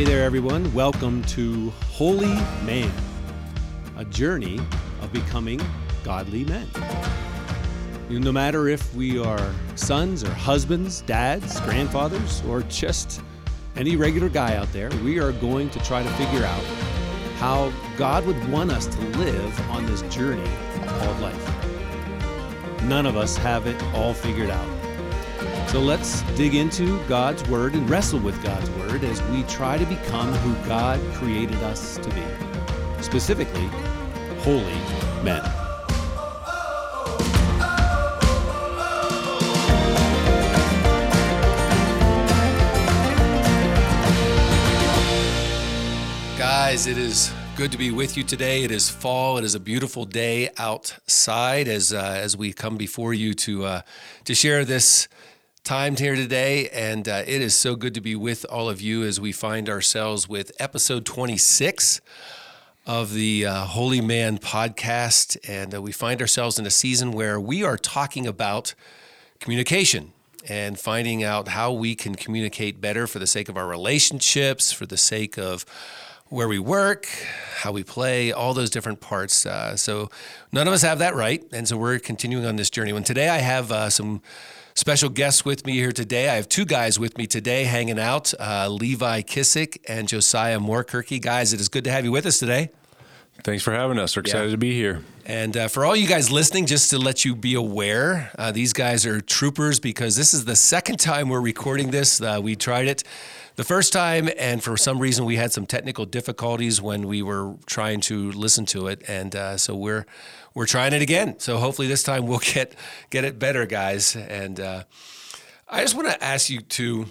Hey there, everyone. Welcome to Holy Man, a journey of becoming godly men. No matter if we are sons or husbands, dads, grandfathers, or just any regular guy out there, we are going to try to figure out how God would want us to live on this journey called life. None of us have it all figured out. So let's dig into God's Word and wrestle with God's Word as we try to become who God created us to be. Specifically, holy men. Guys, it is good to be with you today. It is fall. It is a beautiful day outside as uh, as we come before you to uh, to share this time here today. And uh, it is so good to be with all of you as we find ourselves with episode 26 of the uh, Holy Man podcast. And uh, we find ourselves in a season where we are talking about communication and finding out how we can communicate better for the sake of our relationships, for the sake of where we work, how we play, all those different parts. Uh, so none of us have that right, and so we're continuing on this journey. And today I have uh, some special guests with me here today. I have two guys with me today hanging out: uh, Levi Kissick and Josiah Morekirky. Guys, it is good to have you with us today. Thanks for having us. We're excited yeah. to be here. And uh, for all you guys listening, just to let you be aware, uh, these guys are troopers because this is the second time we're recording this. Uh, we tried it the first time, and for some reason we had some technical difficulties when we were trying to listen to it, and uh, so we're we're trying it again. So hopefully this time we'll get get it better, guys. And uh, I just want to ask you to,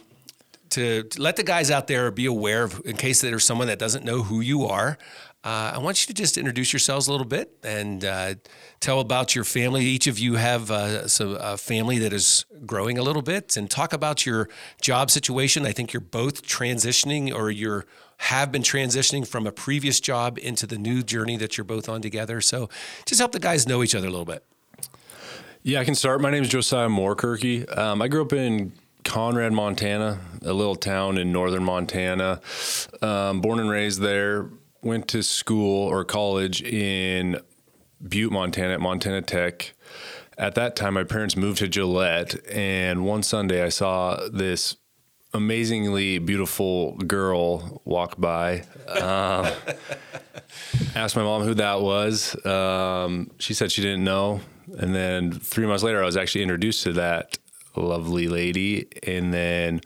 to let the guys out there be aware of, in case there's someone that doesn't know who you are. Uh, I want you to just introduce yourselves a little bit and uh, tell about your family. Each of you have uh, so a family that is growing a little bit, and talk about your job situation. I think you're both transitioning, or you're have been transitioning from a previous job into the new journey that you're both on together. So, just help the guys know each other a little bit. Yeah, I can start. My name is Josiah Morekirky. Um, I grew up in Conrad, Montana, a little town in northern Montana. Um, born and raised there went to school or college in Butte, Montana, at Montana Tech. At that time, my parents moved to Gillette, and one Sunday I saw this amazingly beautiful girl walk by. Um, asked my mom who that was. Um, she said she didn't know. And then three months later, I was actually introduced to that lovely lady. And then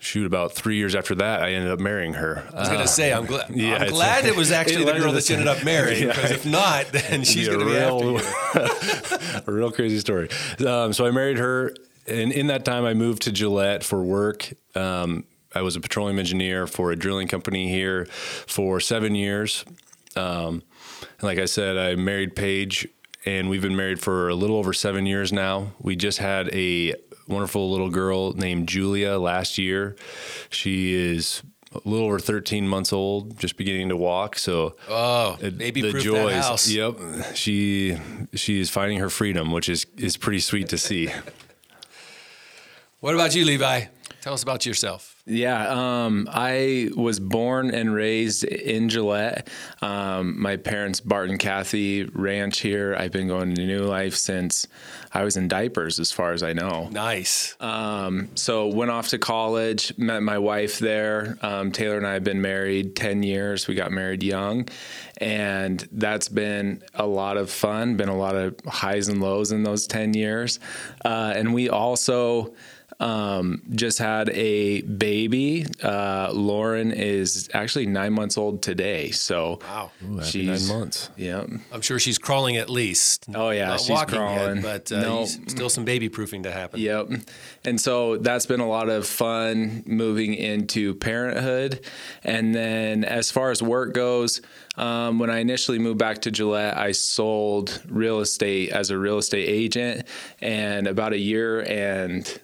shoot, about three years after that, I ended up marrying her. I was going to say, I'm, gl- yeah, I'm glad it was actually the girl that you ended up marrying, because yeah, if not, then she's going to be real, after a real crazy story. Um, so I married her, and in that time, I moved to Gillette for work. Um, I was a petroleum engineer for a drilling company here for seven years. Um, and like I said, I married Paige, and we've been married for a little over seven years now. We just had a wonderful little girl named Julia last year. She is a little over 13 months old, just beginning to walk. So, oh, baby the joys. That house. Yep, she she is finding her freedom, which is is pretty sweet to see. what about you, Levi? Tell us about yourself. Yeah, um, I was born and raised in Gillette. Um, my parents, Bart and Kathy, ranch here. I've been going to New Life since I was in diapers, as far as I know. Nice. Um, so went off to college, met my wife there. Um, Taylor and I have been married ten years. We got married young, and that's been a lot of fun. Been a lot of highs and lows in those ten years, uh, and we also. Um, just had a baby. Uh, Lauren is actually nine months old today. So wow, Ooh, she's nine months. Yeah, I'm sure she's crawling at least. Oh yeah, Not she's crawling, yet, but uh, nope. still some baby proofing to happen. Yep. And so that's been a lot of fun moving into parenthood. And then as far as work goes. Um, when I initially moved back to Gillette, I sold real estate as a real estate agent, and about a year and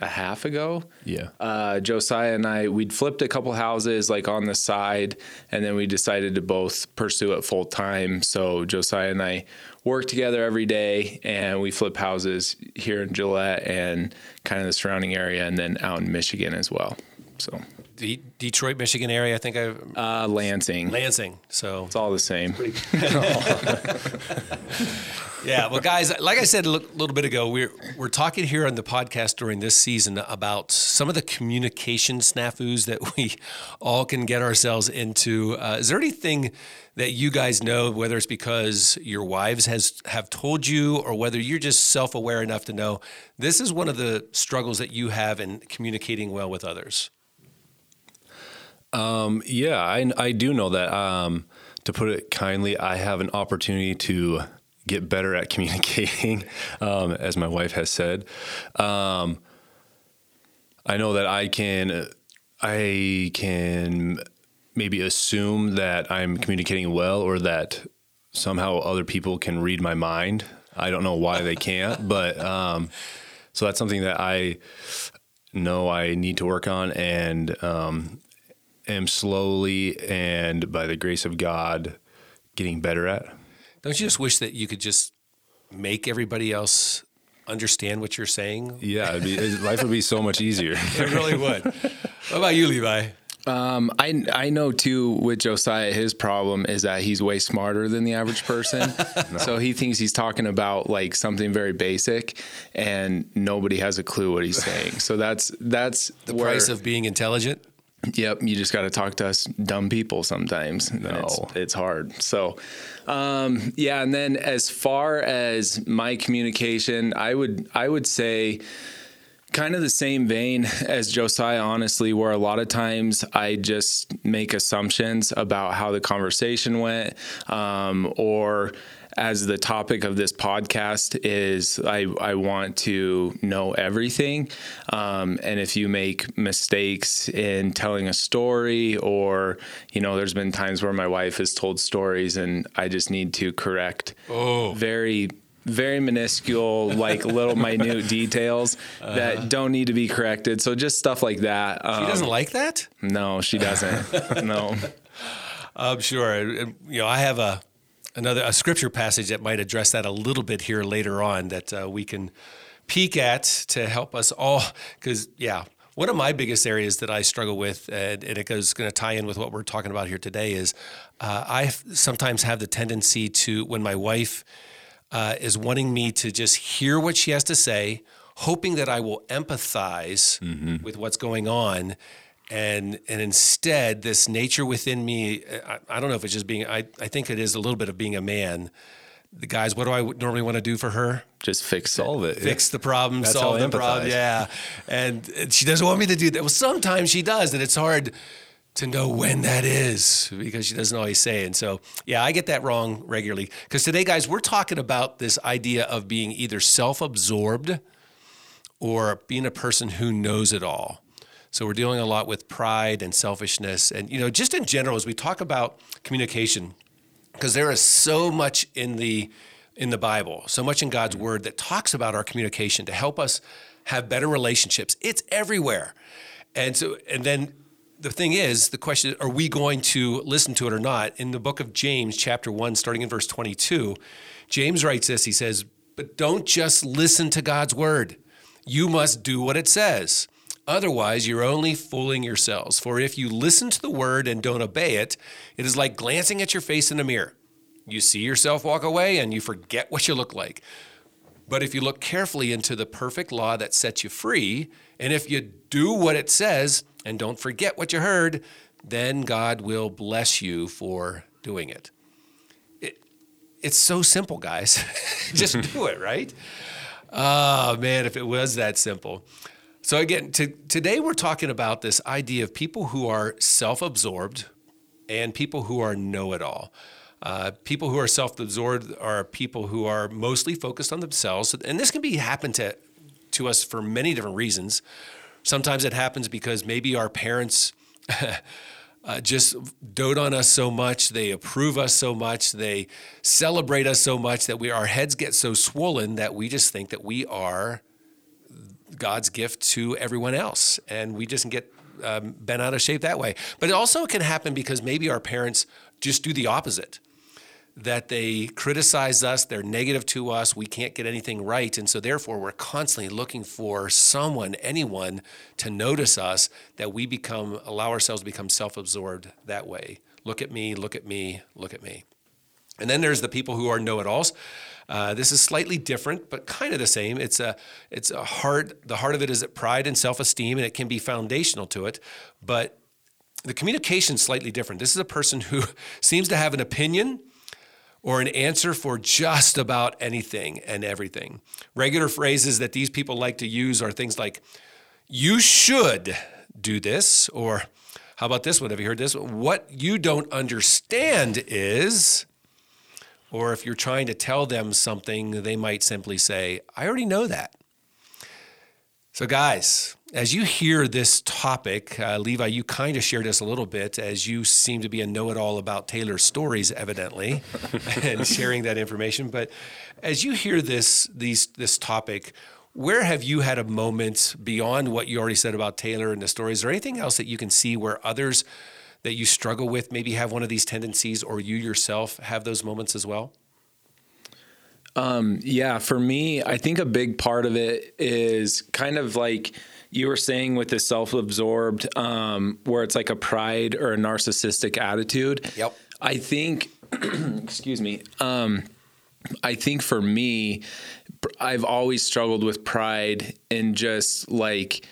a half ago. Yeah. Uh, Josiah and I, we'd flipped a couple houses like on the side, and then we decided to both pursue it full time. So Josiah and I work together every day, and we flip houses here in Gillette and kind of the surrounding area, and then out in Michigan as well. So De- Detroit, Michigan area. I think I Uh, Lansing. Lansing. So It's all the same. Yeah, well, guys, like I said a little bit ago, we're we're talking here on the podcast during this season about some of the communication snafus that we all can get ourselves into. Uh, is there anything that you guys know, whether it's because your wives has have told you, or whether you're just self aware enough to know this is one of the struggles that you have in communicating well with others? Um, yeah, I, I do know that. Um, to put it kindly, I have an opportunity to get better at communicating, um, as my wife has said. Um, I know that I can, I can maybe assume that I'm communicating well, or that somehow other people can read my mind. I don't know why they can't, but um, so that's something that I know I need to work on, and um, am slowly and by the grace of God getting better at. Don't you just wish that you could just make everybody else understand what you're saying? Yeah, it'd be, life would be so much easier. It really would. what about you, Levi? Um, I I know too with Josiah, his problem is that he's way smarter than the average person. So he thinks he's talking about like something very basic, and nobody has a clue what he's saying. So that's that's The where, price of being intelligent? Yep, you just got to talk to us dumb people sometimes. and It's, it's hard. So, um, yeah, and then as far as my communication, I would I would say kind of the same vein as Josiah, honestly, where a lot of times I just make assumptions about how the conversation went, um, or as the topic of this podcast is, I, I want to know everything. Um, and if you make mistakes in telling a story, or, you know, there's been times where my wife has told stories and I just need to correct oh. very very minuscule, like little minute details that don't need to be corrected. So just stuff like that. Um, doesn't like that? no, she doesn't. no. I'm sure. You know, I have a another a scripture passage that might address that a little bit here later on that uh, we can peek at to help us all. Because yeah, one of my biggest areas that I struggle with, and, and it goes going to tie in with what we're talking about here today, is uh, I sometimes have the tendency to when my wife uh, is wanting me to just hear what she has to say, hoping that I will empathize with what's going on. And, and instead, this nature within me, I, I don't know if it's just being, I, I think it is a little bit of being a man. The guys, what do I normally want to do for her? Just fix. Solve it. Fix the problem, That's solve the problem. Yeah. And she doesn't want me to do that. Well, sometimes she does, and it's hard to know when that is because she doesn't always say. And so, yeah, I get that wrong regularly. Because today, guys, we're talking about this idea of being either self absorbed or being a person who knows it all. So we're dealing a lot with pride and selfishness. And, you know, just in general, as we talk about communication, because there is so much in the in the Bible, so much in God's word that talks about our communication to help us have better relationships. It's everywhere. And so and then the thing is, the question are we going to listen to it or not? In the book of James, chapter 1, starting in verse 22, James writes this. He says, "But don't just listen to God's word. You must do what it says." Otherwise, you're only fooling yourselves. For if you listen to the word and don't obey it, it is like glancing at your face in a mirror. You see yourself walk away and you forget what you look like. But if you look carefully into the perfect law that sets you free, and if you do what it says and don't forget what you heard, then God will bless you for doing it. it it's so simple, guys. Just do it, right? Oh, man, if it was that simple. So, again, to, today we're talking about this idea of people who are self absorbed and people who are know it all. Uh, people who are self-absorbed are people who are mostly focused on themselves, and this can be happen to to us for many different reasons. Sometimes it happens because maybe our parents uh, just dote on us so much, they approve us so much, they celebrate us so much that we our heads get so swollen that we just think that we are God's gift to everyone else, and we just get um, bent out of shape that way. But it also can happen because maybe our parents just do the opposite. that they criticize us, they're negative to us, we can't get anything right. And so, therefore, we're constantly looking for someone, anyone, to notice us that we become, allow ourselves to become self absorbed that way. Look at me, look at me, look at me. And then there's the people who are know it alls. Uh, this is slightly different, but kind of the same. It's a, it's a heart. The heart of it is pride and self-esteem, and it can be foundational to it. But the communication is slightly different. This is a person who seems to have an opinion or an answer for just about anything and everything. Regular phrases that these people like to use are things like, you should do this, or how about this one? Have you heard this? What you don't understand is, or if you're trying to tell them something, they might simply say, I already know that. So, guys, as you hear this topic, uh, Levi, you kind of shared us a little bit as you seem to be a know it all about Taylor's stories, evidently, and sharing that information. But as you hear this, these, this topic, where have you had a moment beyond what you already said about Taylor and the stories? Is there anything else that you can see where others that you struggle with maybe have one of these tendencies or you yourself have those moments as well? Um, yeah, for me, I think a big part of it is kind of like you were saying with the self-absorbed, um, where it's like a pride or a narcissistic attitude. Yep. I think, excuse me. Um, I think for me, I've always struggled with pride and just like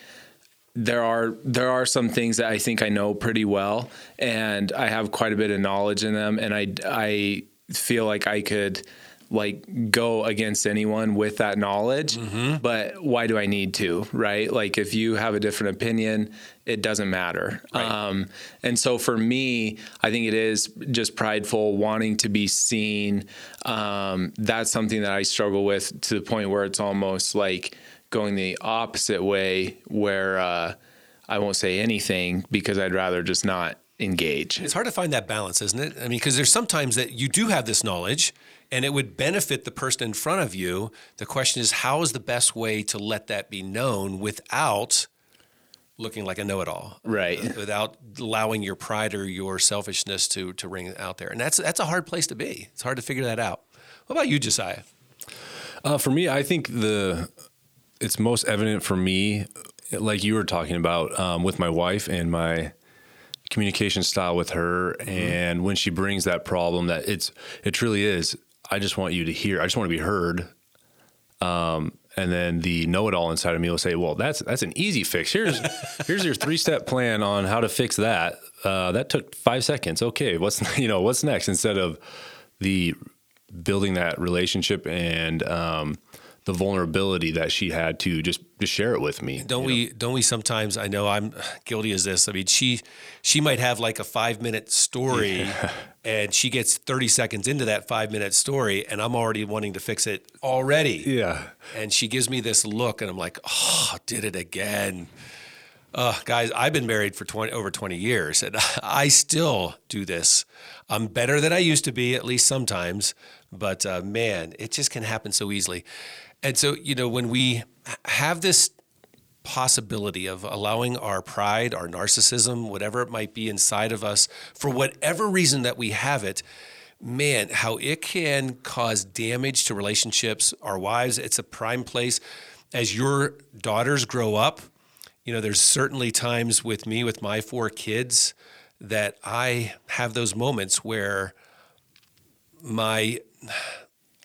there are there are some things that I think I know pretty well, and I have quite a bit of knowledge in them, and I I feel like I could like go against anyone with that knowledge mm-hmm. but why do i need to right like if you have a different opinion it doesn't matter right. um, and so for me i think it is just prideful wanting to be seen um, that's something that i struggle with to the point where it's almost like going the opposite way where uh, I won't say anything because I'd rather just not engage. It's hard to find that balance, isn't it? I mean, because there's sometimes that you do have this knowledge and it would benefit the person in front of you. The question is, how is the best way to let that be known without looking like a know-it-all, right? Without allowing your pride or your selfishness to to ring out there, and that's that's a hard place to be. It's hard to figure that out. What about you, Josiah? Uh, for me, I think the it's most evident for me, like you were talking about um, with my wife and my communication style with her, mm-hmm. and when she brings that problem, that it's it truly is. I just want you to hear. I just want to be heard. Um, and then the know-it-all inside of me will say, "Well, that's that's an easy fix. Here's here's your three-step plan on how to fix that. Uh, that took five seconds. Okay, what's you know what's next? Instead of the building that relationship and um, the vulnerability that she had to just just share it with me. Don't we? Know? Don't we sometimes? I know I'm guilty as this. I mean, she she might have like a five minute story, yeah. and she gets thirty seconds into that five minute story, and I'm already wanting to fix it already. Yeah. And she gives me this look, and I'm like, oh, did it again. Uh, guys, I've been married for 20, over 20 years, and I still do this. I'm better than I used to be, at least sometimes. But uh, man, it just can happen so easily. And so, you know, when we have this possibility of allowing our pride, our narcissism, whatever it might be inside of us, for whatever reason that we have it, man, how it can cause damage to relationships, our wives. It's a prime place. As your daughters grow up, you know, there's certainly times with me, with my four kids, that I have those moments where my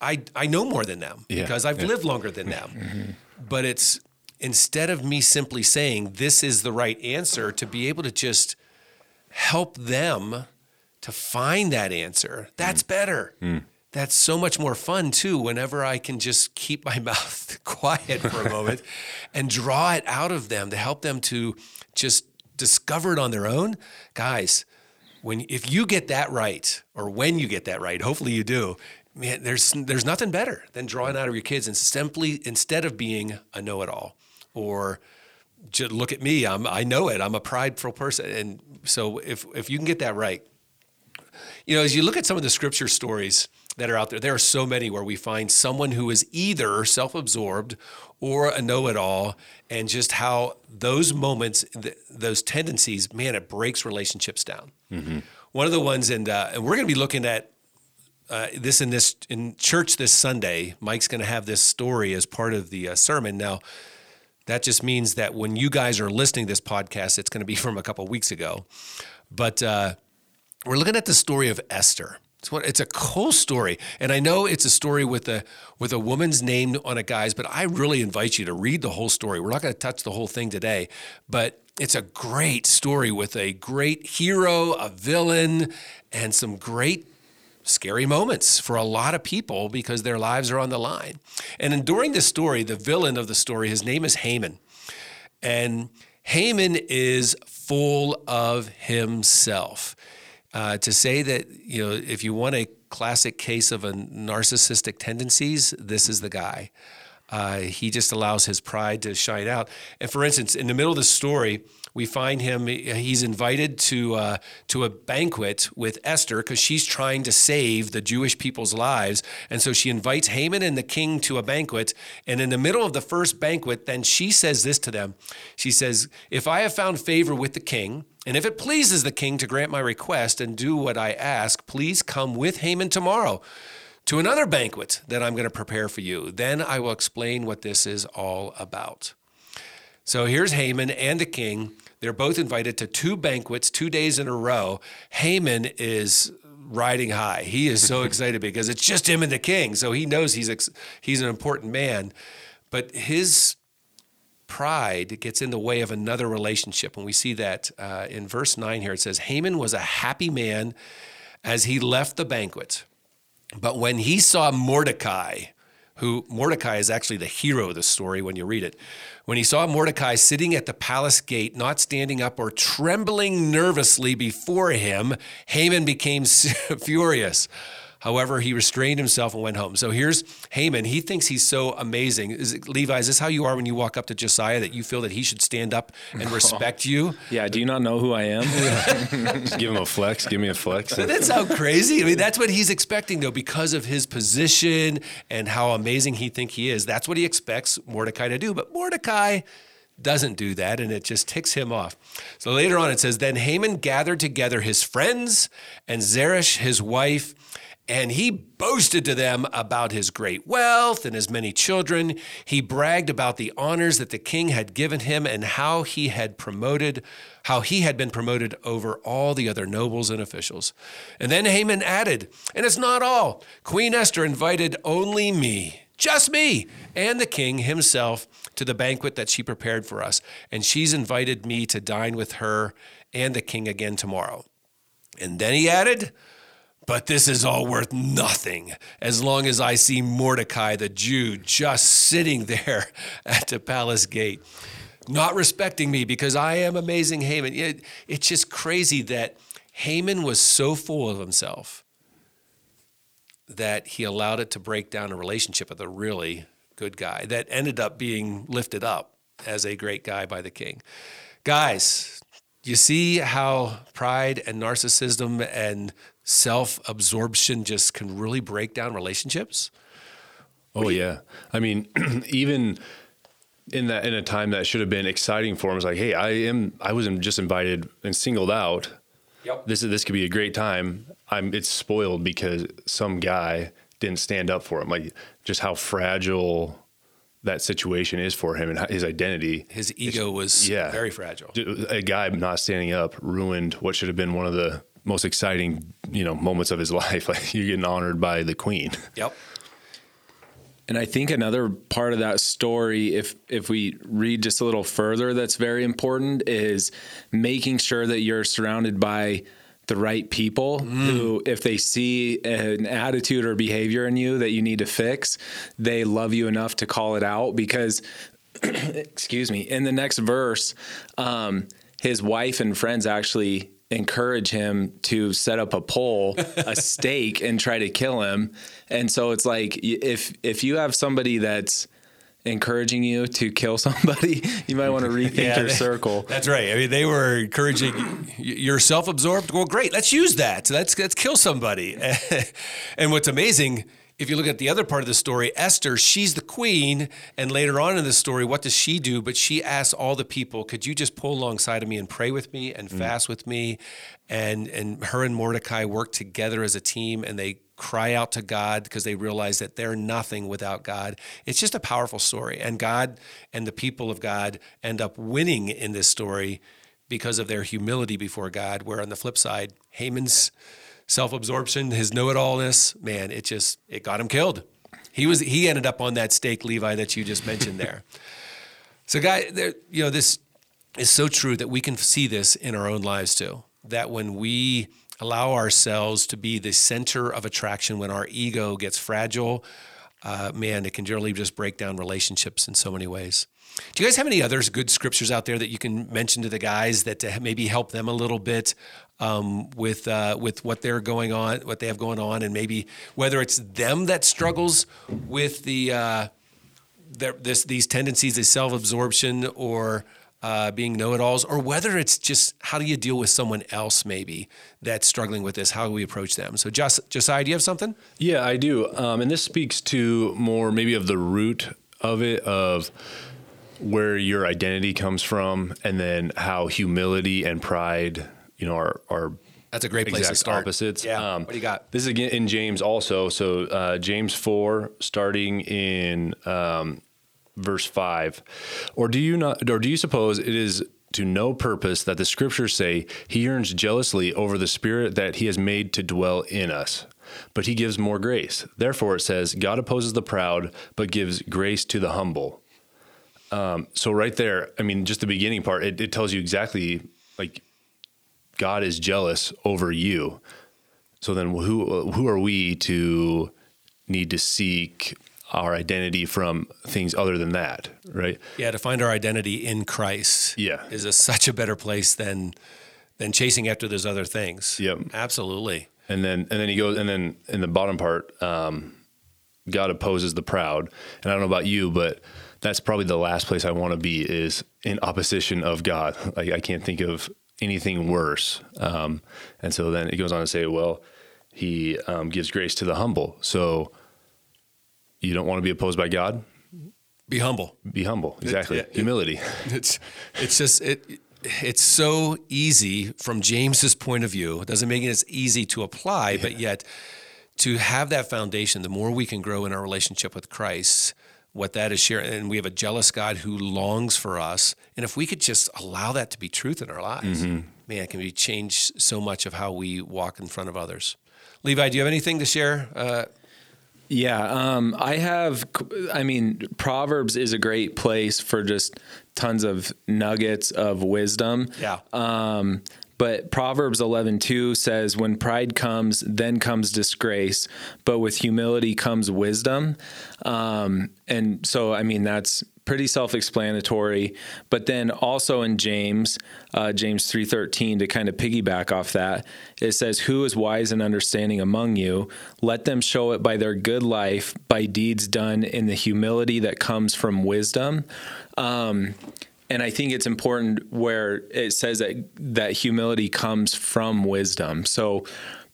I I know more than them yeah, because I've yeah. lived longer than them. Mm-hmm. But it's instead of me simply saying this is the right answer, to be able to just help them to find that answer. That's mm. better. Mm. That's so much more fun too. Whenever I can just keep my mouth quiet for a moment and draw it out of them to help them to just discover it on their own, guys. When if you get that right, or when you get that right, hopefully you do, man, there's there's nothing better than drawing out of your kids and simply instead of being a know-it-all or just look at me, I'm I know it. I'm a prideful person, and so if if you can get that right, you know, as you look at some of the scripture stories that are out there, there are so many where we find someone who is either self-absorbed or a know-it-all, and just how those moments, th- those tendencies, man, it breaks relationships down. Mm-hmm. One of the ones, and uh, and we're going to be looking at uh, this in this in church this Sunday, Mike's going to have this story as part of the uh, sermon. Now, that just means that when you guys are listening to this podcast, it's going to be from a couple weeks ago. But uh, we're looking at the story of Esther. It's, what, it's a cool story, and I know it's a story with a with a woman's name on it, guys. But I really invite you to read the whole story. We're not going to touch the whole thing today, but it's a great story with a great hero, a villain, and some great scary moments for a lot of people because their lives are on the line. And during this story, the villain of the story, his name is Haman, and Haman is full of himself uh, to say that you know if you want a classic case of a narcissistic tendencies, this is the guy. Uh, he just allows his pride to shine out. And for instance, in the middle of the story, we find him. He's invited to uh, to a banquet with Esther because she's trying to save the Jewish people's lives, and so she invites Haman and the king to a banquet. And in the middle of the first banquet, then she says this to them. She says, "If I have found favor with the king." And if it pleases the king to grant my request and do what I ask, please come with Haman tomorrow to another banquet that I'm going to prepare for you. Then I will explain what this is all about. So here's Haman and the king. They're both invited to two banquets, two days in a row. Haman is riding high. He is so excited because it's just him and the king. So he knows he's ex- he's an important man, but his pride gets in the way of another relationship. And we see that uh, in verse 9 here. It says, Haman was a happy man as he left the banquet. But when he saw Mordecai, who Mordecai is actually the hero of the story when you read it. When he saw Mordecai sitting at the palace gate, not standing up or trembling nervously before him, Haman became furious. However, he restrained himself and went home. So here's Haman. He thinks he's so amazing. Is it, Levi, is this how you are when you walk up to Josiah that you feel that he should stand up and respect you? Yeah. Do you not know who I am? Just give him a flex. Give me a flex. Doesn't that sound crazy? I mean, that's what he's expecting, though, because of his position and how amazing he think he is. That's what he expects Mordecai to do. But Mordecai doesn't do that, and it just ticks him off. So later on, it says, Then Haman gathered together his friends and Zeresh, his wife, and he boasted to them about his great wealth and his many children. He bragged about the honors that the king had given him and how he had promoted, how he had been promoted over all the other nobles and officials. And then Haman added, And it's not all. Queen Esther invited only me, just me, and the king himself to the banquet that she prepared for us. And she's invited me to dine with her and the king again tomorrow. And then he added, but this is all worth nothing as long as I see Mordecai the Jew just sitting there at the palace gate, not respecting me because I am amazing Haman. It, it's just crazy that Haman was so full of himself that he allowed it to break down a relationship with a really good guy that ended up being lifted up as a great guy by the king. Guys, you see how pride and narcissism and self absorption just can really break down relationships? Oh yeah. I mean, even in that in a time that should have been exciting for him, it's like, hey, I am I wasn't just invited and singled out. Yep. This is this could be a great time. I'm it's spoiled because some guy didn't stand up for him. Like just how fragile that situation is for him and his identity. His ego was yeah, very fragile. A guy not standing up ruined what should have been one of the most exciting, you know, moments of his life. Like you're getting honored by the queen. Yep. And I think another part of that story, if if we read just a little further, that's very important is making sure that you're surrounded by the right people mm. who, if they see an attitude or behavior in you that you need to fix, they love you enough to call it out. Because, excuse me, in the next verse, um, his wife and friends actually encourage him to set up a pole, a stake, and try to kill him. And so it's like if if you have somebody that's encouraging you to kill somebody, you might want to rethink yeah, your they, circle. That's right. I mean, they were encouraging you're self-absorbed. Well, great. Let's use that. Let's let's kill somebody. and what's amazing if you look at the other part of the story, Esther, she's the queen. And later on in the story, what does she do? But she asks all the people, could you just pull alongside of me and pray with me and mm. fast with me? And, and her and Mordecai work together as a team and they cry out to God because they realize that they're nothing without God. It's just a powerful story. And God and the people of God end up winning in this story because of their humility before God. Where on the flip side, Haman's self-absorption, his know-it-allness, man, it just it got him killed. He was he ended up on that stake, Levi, that you just mentioned there. so, guy, there, you know, this is so true that we can see this in our own lives too. That when we allow ourselves to be the center of attraction, when our ego gets fragile, uh, man, it can generally just break down relationships in so many ways. Do you guys have any other good scriptures out there that you can mention to the guys that to maybe help them a little bit um, with uh, with what they're going on, what they have going on, and maybe whether it's them that struggles with the, uh, this these tendencies of self absorption or uh, being know-it-alls, or whether it's just how do you deal with someone else maybe that's struggling with this? How do we approach them? So, Jos- Josiah, do you have something? Yeah, I do, um, and this speaks to more maybe of the root of it of where your identity comes from, and then how humility and pride, you know, are are that's a great place to start. Opposites. Yeah. Um, what do you got? This is again in James also. So uh, James four, starting in um, verse five, or do you not, or do you suppose it is to no purpose that the scriptures say he yearns jealously over the spirit that he has made to dwell in us? But he gives more grace. Therefore, it says, God opposes the proud, but gives grace to the humble. Um, so right there, I mean, just the beginning part, it, it tells you exactly like God is jealous over you. So then, who who are we to need to seek our identity from things other than that, right? Yeah, to find our identity in Christ. Yeah, is a, such a better place than than chasing after those other things. Yep, absolutely. And then and then he goes, and then in the bottom part, um, God opposes the proud. And I don't know about you, but that's probably the last place I want to be is in opposition of God. Like I can't think of anything worse. Um, and so then it goes on to say, well, he um, gives grace to the humble. So you don't want to be opposed by God? Be humble. Be humble. Exactly. It, it, Humility. It's it's just it it's so easy from James's point of view. It doesn't make it as easy to apply, yeah. but yet to have that foundation, the more we can grow in our relationship with Christ, what that is sharing. And we have a jealous God who longs for us. And if we could just allow that to be truth in our lives, mm-hmm. man, it can be change so much of how we walk in front of others. Levi, do you have anything to share? Uh, yeah, um, I have. I mean, Proverbs is a great place for just tons of nuggets of wisdom. Yeah. Um, but Proverbs 11:2 says when pride comes then comes disgrace but with humility comes wisdom. Um, and so I mean that's pretty self-explanatory. But then also in James uh, James 3:13 to kind of piggyback off that it says who is wise and understanding among you? Let them show it by their good life by deeds done in the humility that comes from wisdom. Um, and I think it's important where it says that that humility comes from wisdom. So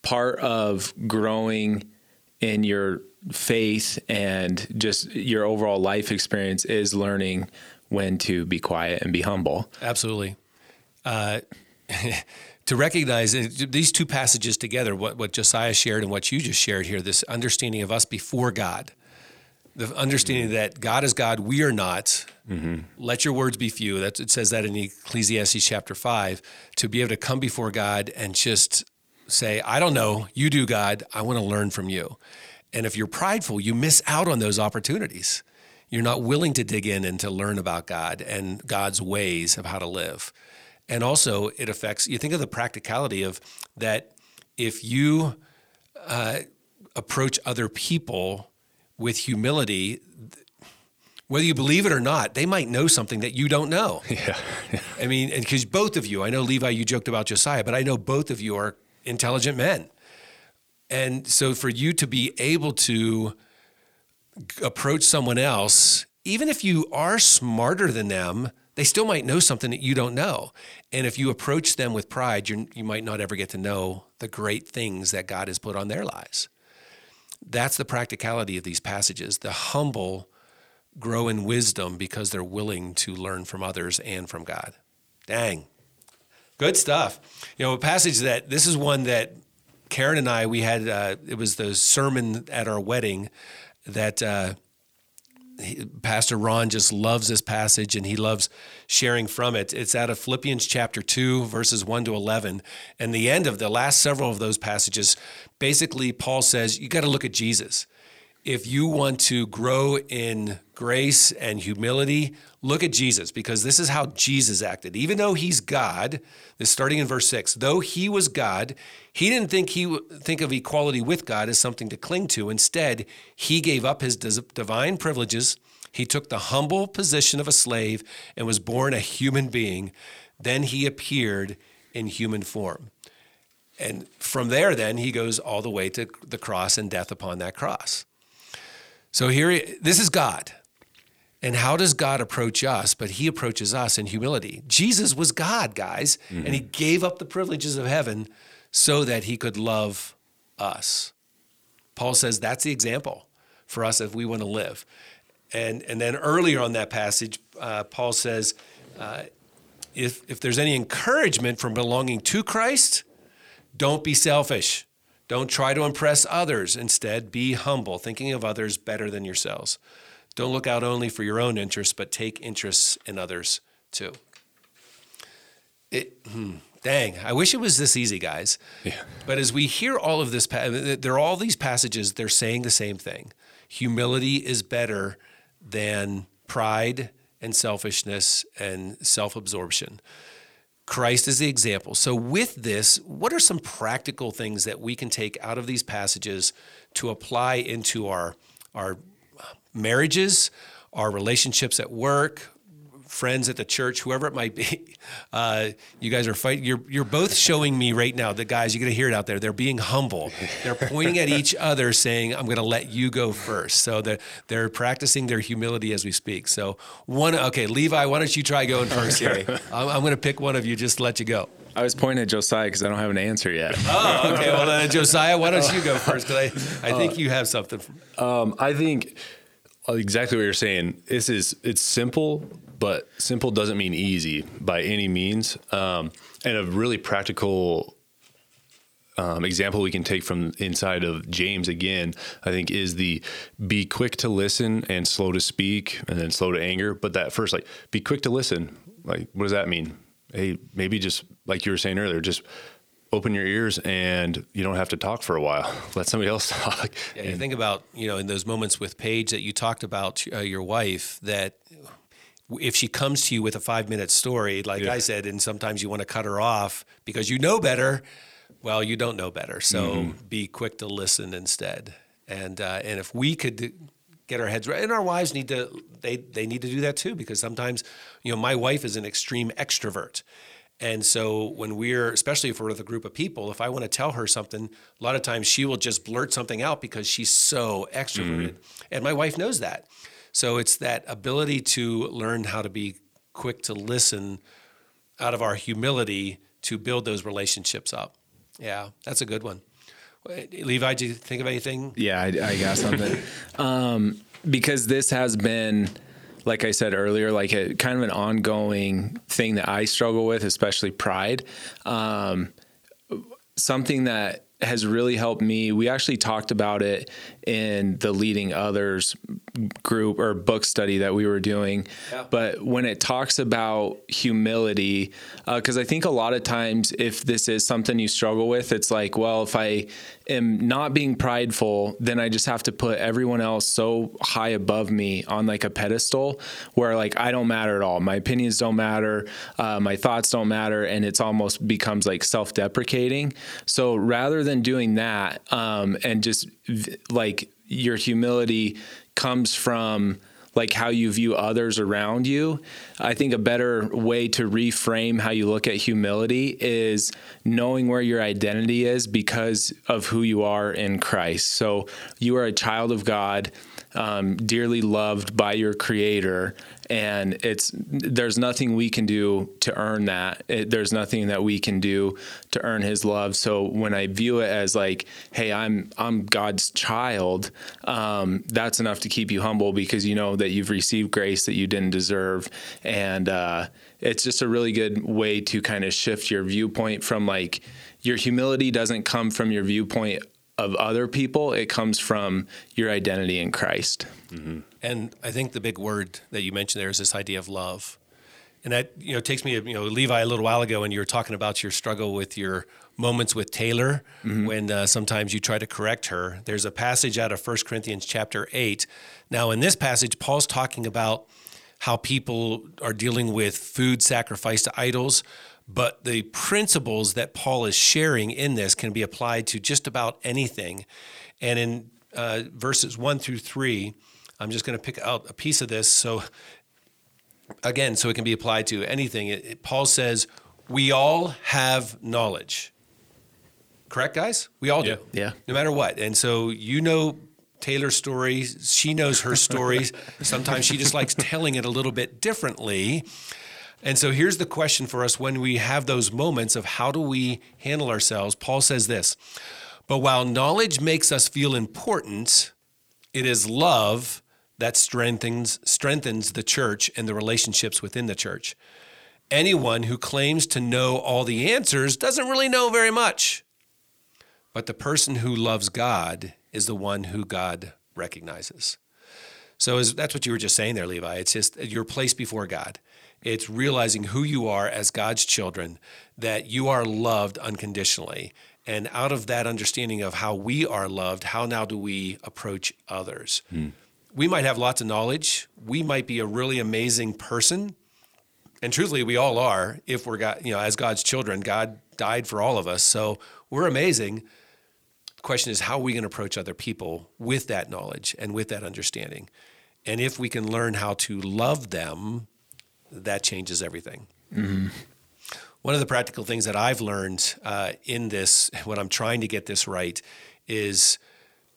part of growing in your faith and just your overall life experience is learning when to be quiet and be humble. Absolutely. Uh, to recognize these two passages together, what, what Josiah shared and what you just shared here, this understanding of us before God the understanding that God is God, we are not. Mm-hmm. Let your words be few. That it says that in Ecclesiastes chapter five. To be able to come before God and just say, "I don't know, you do, God. I want to learn from you." And if you're prideful, you miss out on those opportunities. You're not willing to dig in and to learn about God and God's ways of how to live. And also, it affects. You think of the practicality of that. If you uh, approach other people with humility, whether you believe it or not, they might know something that you don't know. Yeah. I mean, because both of you, I know Levi, you joked about Josiah, but I know both of you are intelligent men. And so for you to be able to approach someone else, even if you are smarter than them, they still might know something that you don't know. And if you approach them with pride, you might not ever get to know the great things that God has put on their lives. That's the practicality of these passages. The humble grow in wisdom because they're willing to learn from others and from God. Dang. Good stuff. You know, a passage that this is one that Karen and I, we had, uh, it was the sermon at our wedding that uh, Pastor Ron just loves this passage and he loves sharing from it. It's out of Philippians chapter 2, verses 1 to 11. And the end of the last several of those passages, basically, Paul says, you got to look at Jesus. If you want to grow in grace and humility, look at Jesus because this is how Jesus acted. Even though he's God, this starting in verse 6, though he was God, he didn't think he think of equality with God as something to cling to. Instead, he gave up his divine privileges. He took the humble position of a slave and was born a human being. Then he appeared in human form. And from there, then he goes all the way to the cross and death upon that cross. So here, this is God. And how does God approach us? But he approaches us in humility. Jesus was God, guys, mm-hmm. and he gave up the privileges of heaven so that he could love us. Paul says that's the example for us if we want to live. And, and then earlier on that passage, uh, Paul says, uh, if, if there's any encouragement from belonging to Christ, don't be selfish. Don't try to impress others. Instead, be humble, thinking of others better than yourselves. Don't look out only for your own interests, but take interests in others too. It, hmm, dang, I wish it was this easy, guys. Yeah. But as we hear all of this, there are all these passages, they're saying the same thing. Humility is better than pride and selfishness and self absorption. Christ is the example. So, with this, what are some practical things that we can take out of these passages to apply into our, our marriages, our relationships at work, friends at the church, whoever it might be. Uh, you guys are fighting. You're you're both showing me right now that guys, you're gonna hear it out there. They're being humble. They're pointing at each other, saying, "I'm gonna let you go first. So they're they're practicing their humility as we speak. So one, okay, Levi, why don't you try going first here? I'm, I'm gonna pick one of you, just to let you go. I was pointing at Josiah because I don't have an answer yet. oh, okay. Well, then, Josiah, why don't you go first? Because I, I think you have something. Um, I think exactly what you're saying. This is it's simple, but simple doesn't mean easy by any means. Um, and a really practical um, example we can take from inside of James again, I think, is the be quick to listen and slow to speak, and then slow to anger. But that first, like, be quick to listen. Like, what does that mean? Hey, maybe just like you were saying earlier, just open your ears and you don't have to talk for a while. Let somebody else talk. Yeah, you think about, you know, in those moments with Paige that you talked about uh, your wife that if she comes to you with a 5-minute story like yeah. I said and sometimes you want to cut her off because you know better, well, you don't know better. So mm-hmm. be quick to listen instead. And uh, and if we could get our heads right and our wives need to they they need to do that too because sometimes you know my wife is an extreme extrovert and so when we're, especially if we're with a group of people, if I want to tell her something, a lot of times she will just blurt something out because she's so extroverted. Mm-hmm. And my wife knows that. So it's that ability to learn how to be quick to listen out of our humility to build those relationships up. Yeah, that's a good one. Levi, do you think of anything? Yeah, I, I got something. um, because this has been like I said earlier, like a kind of an ongoing thing that I struggle with, especially pride. Um, something that has really helped me. We actually talked about it in the leading others group or book study that we were doing. Yeah. But when it talks about humility, because uh, I think a lot of times if this is something you struggle with, it's like, well, if I am not being prideful, then I just have to put everyone else so high above me on like a pedestal where like I don't matter at all. My opinions don't matter, uh, my thoughts don't matter, and it's almost becomes like self deprecating. So rather than doing that um, and just like your humility comes from like how you view others around you. I think a better way to reframe how you look at humility is knowing where your identity is because of who you are in Christ. So you are a child of God. Um, dearly loved by your Creator, and it's there's nothing we can do to earn that. It, there's nothing that we can do to earn His love. So when I view it as like, hey, I'm I'm God's child, um, that's enough to keep you humble because you know that you've received grace that you didn't deserve, and uh, it's just a really good way to kind of shift your viewpoint from like your humility doesn't come from your viewpoint of other people it comes from your identity in christ mm-hmm. and i think the big word that you mentioned there is this idea of love and that you know takes me you know levi a little while ago and you were talking about your struggle with your moments with taylor mm-hmm. when uh, sometimes you try to correct her there's a passage out of 1 corinthians chapter 8 now in this passage paul's talking about how people are dealing with food sacrificed to idols but the principles that Paul is sharing in this can be applied to just about anything. And in uh, verses one through three, I'm just going to pick out a piece of this. So, again, so it can be applied to anything. It, it, Paul says, We all have knowledge. Correct, guys? We all do. Yeah. No matter what. And so you know Taylor's story. She knows her story. Sometimes she just likes telling it a little bit differently. And so here's the question for us when we have those moments of how do we handle ourselves. Paul says this But while knowledge makes us feel important, it is love that strengthens, strengthens the church and the relationships within the church. Anyone who claims to know all the answers doesn't really know very much. But the person who loves God is the one who God recognizes. So that's what you were just saying there, Levi. It's just your place before God. It's realizing who you are as God's children, that you are loved unconditionally. And out of that understanding of how we are loved, how now do we approach others? Hmm. We might have lots of knowledge. We might be a really amazing person. And truthfully, we all are if we're God, you know, as God's children, God died for all of us. So we're amazing. The question is, how are we going to approach other people with that knowledge and with that understanding? And if we can learn how to love them that changes everything. Mm-hmm. One of the practical things that I've learned uh, in this, when I'm trying to get this right, is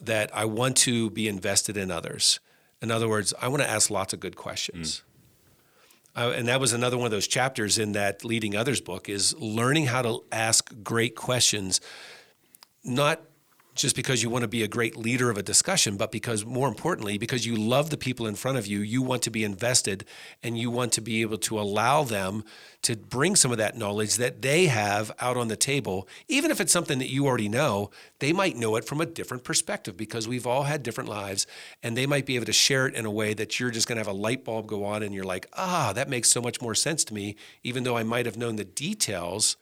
that I want to be invested in others. In other words, I want to ask lots of good questions. Mm. Uh, and that was another one of those chapters in that Leading Others book is learning how to ask great questions, not just because you want to be a great leader of a discussion, but because more importantly, because you love the people in front of you, you want to be invested and you want to be able to allow them to bring some of that knowledge that they have out on the table. Even if it's something that you already know, they might know it from a different perspective because we've all had different lives and they might be able to share it in a way that you're just going to have a light bulb go on and you're like, ah, that makes so much more sense to me. Even though I might have known the details,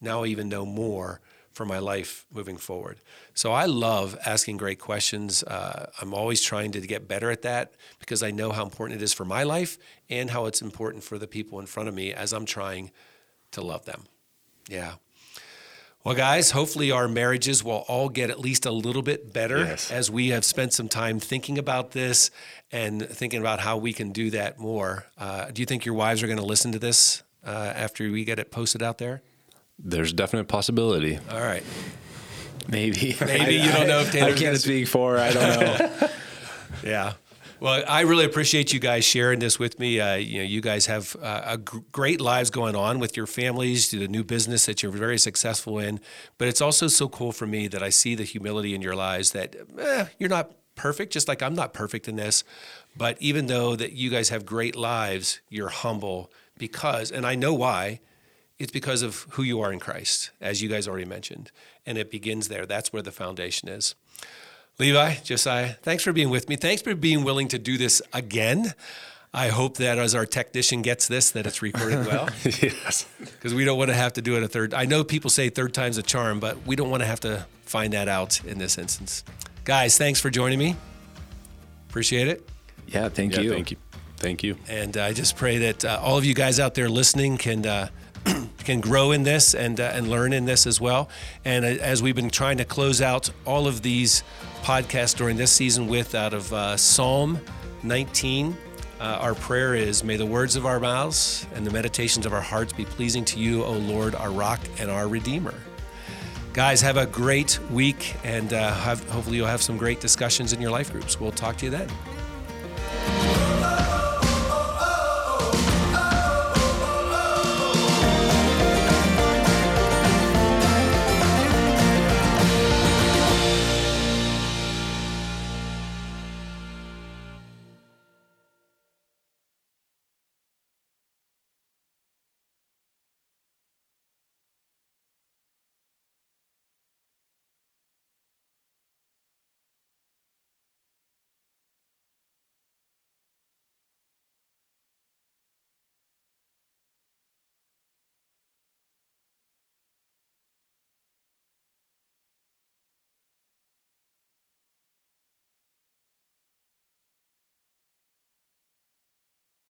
now I even know more for my life moving forward. So I love asking great questions. Uh, I'm always trying to get better at that because I know how important it is for my life and how it's important for the people in front of me as I'm trying to love them. Yeah. Well, guys, hopefully our marriages will all get at least a little bit better yes. as we have spent some time thinking about this and thinking about how we can do that more. Uh, do you think your wives are going to listen to this uh, after we get it posted out there? There's definite possibility. All right. Maybe. Maybe you don't know if Taylor. I can't speak for. I don't know. yeah. Well, I really appreciate you guys sharing this with me. Uh, you know, you guys have uh, a g- great lives going on with your families, the new business that you're very successful in. But it's also so cool for me that I see the humility in your lives. That eh, you're not perfect, just like I'm not perfect in this. But even though that you guys have great lives, you're humble because, and I know why it's because of who you are in Christ, as you guys already mentioned. And it begins there. That's where the foundation is. Levi, Josiah, thanks for being with me. Thanks for being willing to do this again. I hope that as our technician gets this, that it's recorded well. yes. Because we don't want to have to do it a third. I know people say third time's a charm, but we don't want to have to find that out in this instance. Guys, thanks for joining me. Appreciate it. Yeah, thank yeah, you. Thank you. Thank you. And I just pray that uh, all of you guys out there listening can. Uh, can grow in this and, uh, and learn in this as well. And uh, as we've been trying to close out all of these podcasts during this season with out of uh, Psalm 19, uh, our prayer is May the words of our mouths and the meditations of our hearts be pleasing to you, O Lord, our rock and our redeemer. Guys, have a great week and uh, have, hopefully you'll have some great discussions in your life groups. We'll talk to you then.